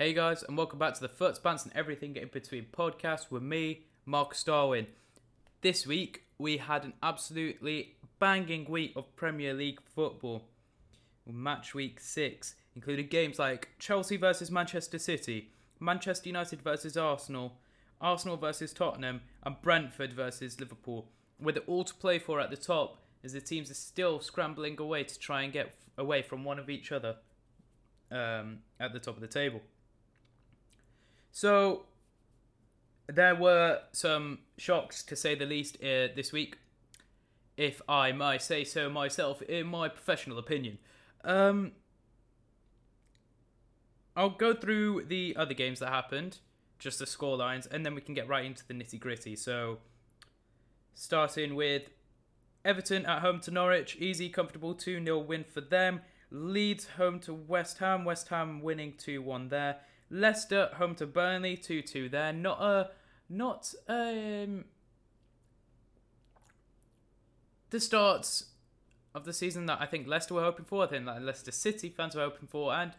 Hey guys, and welcome back to the Foots, Pants, and Everything in Between podcast with me, Mark Starwin. This week we had an absolutely banging week of Premier League football. Match week six included games like Chelsea versus Manchester City, Manchester United versus Arsenal, Arsenal versus Tottenham, and Brentford versus Liverpool, with it all to play for at the top as the teams are still scrambling away to try and get away from one of each other um, at the top of the table. So there were some shocks to say the least uh, this week, if I may say so myself, in my professional opinion. Um, I'll go through the other games that happened, just the score lines, and then we can get right into the nitty gritty. So, starting with Everton at home to Norwich, easy, comfortable 2 0 win for them. Leeds home to West Ham, West Ham winning 2 1 there. Leicester home to Burnley 2 2 there. Not a. Not um. The starts of the season that I think Leicester were hoping for, I think that Leicester City fans were hoping for, and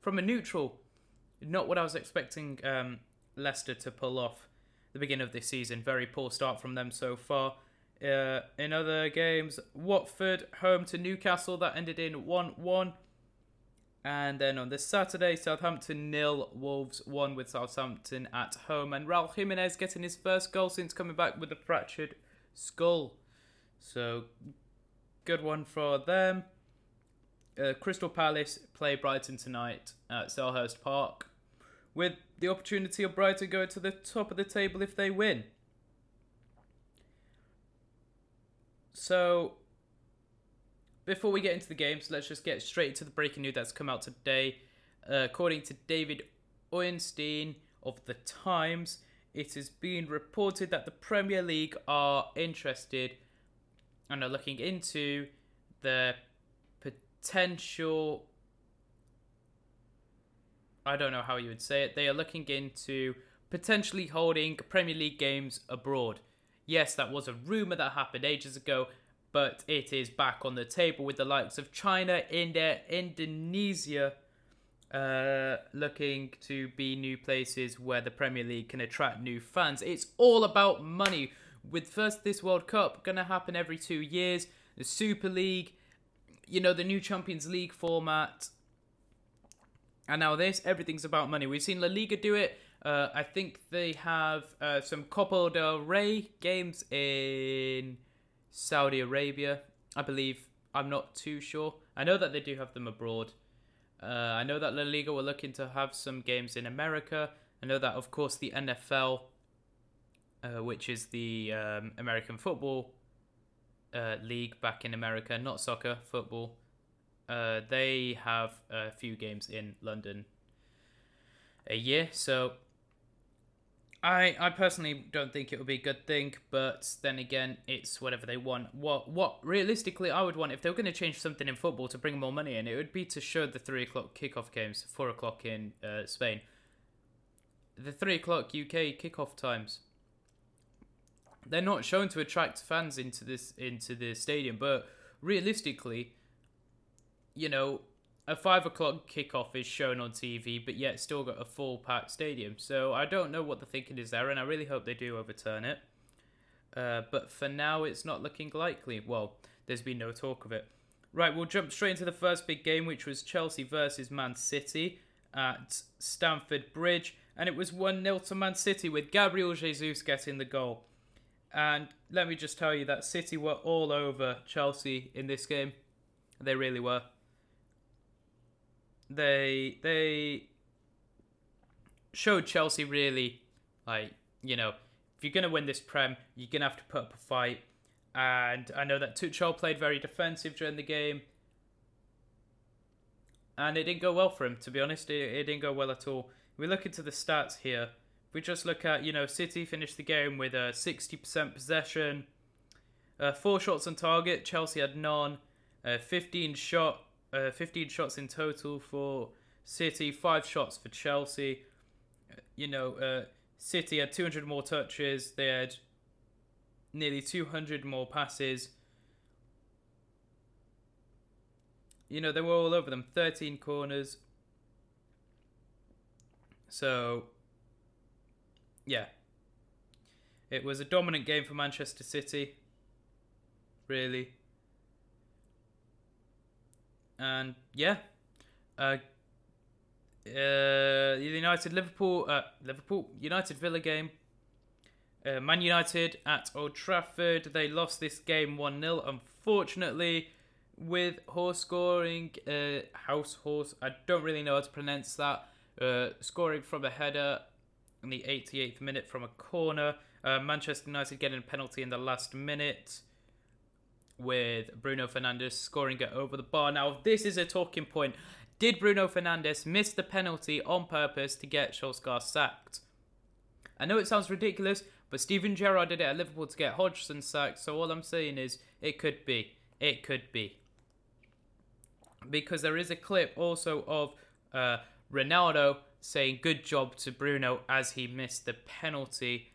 from a neutral, not what I was expecting um, Leicester to pull off the beginning of this season. Very poor start from them so far. Uh, in other games, Watford home to Newcastle that ended in 1 1. And then on this Saturday, Southampton nil, Wolves one with Southampton at home, and Raul Jimenez getting his first goal since coming back with a fractured skull. So good one for them. Uh, Crystal Palace play Brighton tonight at Selhurst Park, with the opportunity of Brighton going to the top of the table if they win. So, before we get into the games, let's just get straight into the breaking news that's come out today. Uh, according to David Ornstein of The Times, it has been reported that the Premier League are interested and are looking into the potential. I don't know how you would say it. They are looking into potentially holding Premier League games abroad. Yes, that was a rumour that happened ages ago, but it is back on the table with the likes of China, India, Indonesia uh, looking to be new places where the Premier League can attract new fans. It's all about money. With first this World Cup going to happen every two years, the Super League, you know, the new Champions League format, and now this, everything's about money. We've seen La Liga do it. Uh, I think they have uh, some Copa del Rey games in Saudi Arabia, I believe. I'm not too sure. I know that they do have them abroad. Uh, I know that La Liga were looking to have some games in America. I know that, of course, the NFL, uh, which is the um, American Football uh, League back in America, not soccer, football, uh, they have a few games in London a year. So I I personally don't think it would be a good thing, but then again, it's whatever they want. What what realistically I would want if they were going to change something in football to bring more money in, it would be to show the three o'clock kickoff games, four o'clock in uh, Spain. The three o'clock UK kickoff times. They're not shown to attract fans into this into the stadium, but realistically, you know, a five o'clock kickoff is shown on TV, but yet still got a full packed stadium. So I don't know what the thinking is there, and I really hope they do overturn it. Uh, but for now, it's not looking likely. Well, there's been no talk of it. Right, we'll jump straight into the first big game, which was Chelsea versus Man City at Stamford Bridge, and it was 1 0 to Man City with Gabriel Jesus getting the goal. And let me just tell you that City were all over Chelsea in this game. They really were they they showed Chelsea really like you know if you're gonna win this prem, you're gonna have to put up a fight. And I know that Tuchel played very defensive during the game, and it didn't go well for him. To be honest, it, it didn't go well at all. we look into the stats here. we just look at you know City finished the game with a 60% possession, uh, four shots on target. Chelsea had none. Uh, 15 shot uh, 15 shots in total for City, five shots for Chelsea. You know, uh, City had 200 more touches. They had nearly 200 more passes. You know, they were all over them. 13 corners. So, yeah. It was a dominant game for Manchester City. Really. And, yeah. Uh, uh, United Liverpool uh, Liverpool United Villa game. Uh, Man United at Old Trafford. They lost this game 1 0, unfortunately, with horse scoring. Uh, Hause horse. I don't really know how to pronounce that. Uh, scoring from a header in the 88th minute from a corner. Uh, Manchester United getting a penalty in the last minute with Bruno Fernandes scoring it over the bar. Now, this is a talking point. Did Bruno Fernandes miss the penalty on purpose to get Solskjaer sacked? I know it sounds ridiculous, but Steven Gerrard did it at Liverpool to get Hodgson sacked, so all I'm saying is it could be. It could be. Because there is a clip also of uh, Ronaldo saying good job to Bruno as he missed the penalty.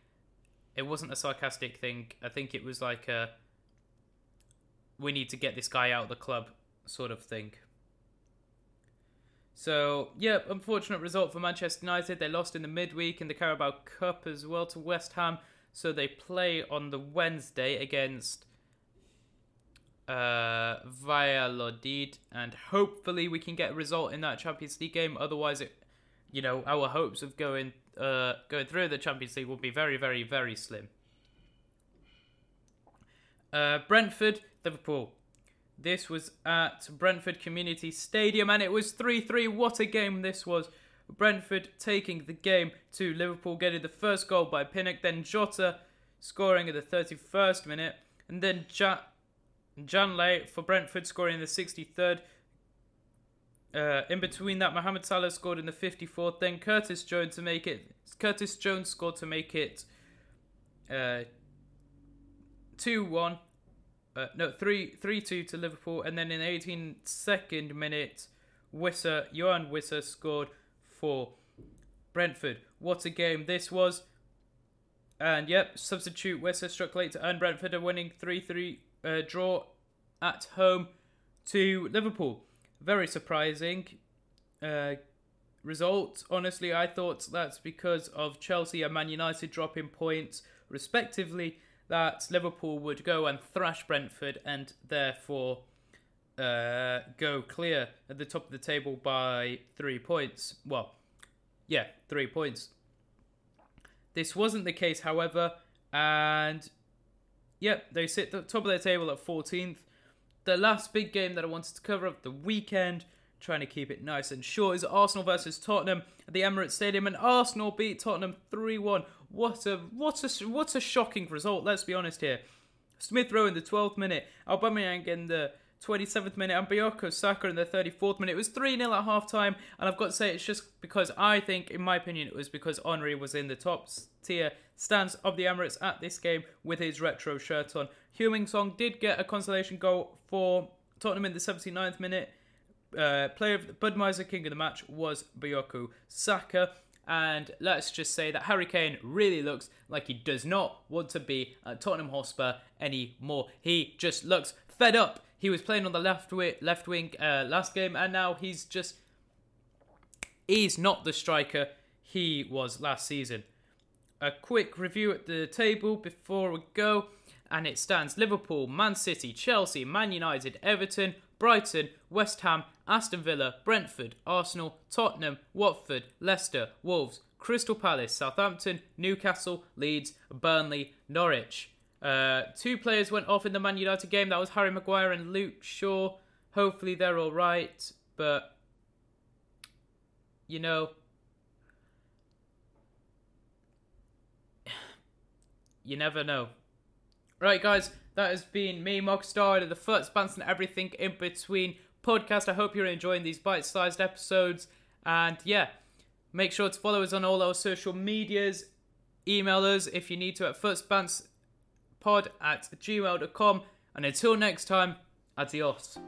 It wasn't a sarcastic thing. I think it was like a we need to get this guy out of the club sort of thing. So, yeah, unfortunate result for Manchester United. They lost in the midweek in the Carabao Cup as well to West Ham. So they play on the Wednesday against uh, Valladolid, and hopefully we can get a result in that Champions League game. Otherwise, it, you know, our hopes of going uh, going through the Champions League will be very, very, very slim. Uh, Brentford, Liverpool. This was at Brentford Community Stadium and it was 3 3. What a game this was! Brentford taking the game to Liverpool, getting the first goal by Pinnock, then Jota scoring at the 31st minute, and then ja- Janelt for Brentford scoring in the 63rd. Uh, in between that, Mohamed Salah scored in the 54th. Then Curtis Jones to make it. Curtis Jones scored to make it uh, two one. Uh, no, three three two to Liverpool, and then in the 82nd minute, Wissa Yoane Wissa scored for Brentford. What a game this was! And yep, substitute Wissa struck late to earn Brentford a winning three three uh, draw at home to Liverpool. Very surprising uh, result. Honestly, I thought that's because of Chelsea and Man United dropping points respectively that Liverpool would go and thrash Brentford and therefore uh, go clear at the top of the table by three points. Well, yeah, three points. This wasn't the case, however, and yep, they sit at the top of their table at 14th. The last big game that I wanted to cover of the weekend, trying to keep it nice and short, is Arsenal versus Tottenham at the Emirates Stadium, and Arsenal beat Tottenham 3 1. What a what a what a shocking result. Let's be honest here. Smith Rowe in the 12th minute, Aubameyang in the 27th minute, and Bukayo Saka in the 34th minute. It was 3 0 at half time, and I've got to say it's just because I think, in my opinion, it was because Henry was in the top tier stands of the Emirates at this game with his retro shirt on. Heung-min Son did get a consolation goal for Tottenham in the 79th minute. Uh, player of the Budweiser King of the match was Bukayo Saka. And let's just say that Harry Kane really looks like he does not want to be at Tottenham Hotspur anymore. He just looks fed up. He was playing on the left wing, left wing uh, last game, and now he's just he's not the striker he was last season. A quick review at the table before we go, and it stands Liverpool, Man City, Chelsea, Man United, Everton, Brighton, West Ham, Aston Villa, Brentford, Arsenal, Tottenham, Watford, Leicester, Wolves, Crystal Palace, Southampton, Newcastle, Leeds, Burnley, Norwich. Uh, two players went off in the Man United game. That was Harry Maguire and Luke Shaw. Hopefully they're all right, but you know, you never know. Right, guys, that has been me, Mark Star, of the Foot Spans and everything in between podcast. I hope you're enjoying these bite sized episodes. And yeah, make sure to follow us on all our social medias. Email us if you need to at footspantspod at gmail.com. And until next time, adios.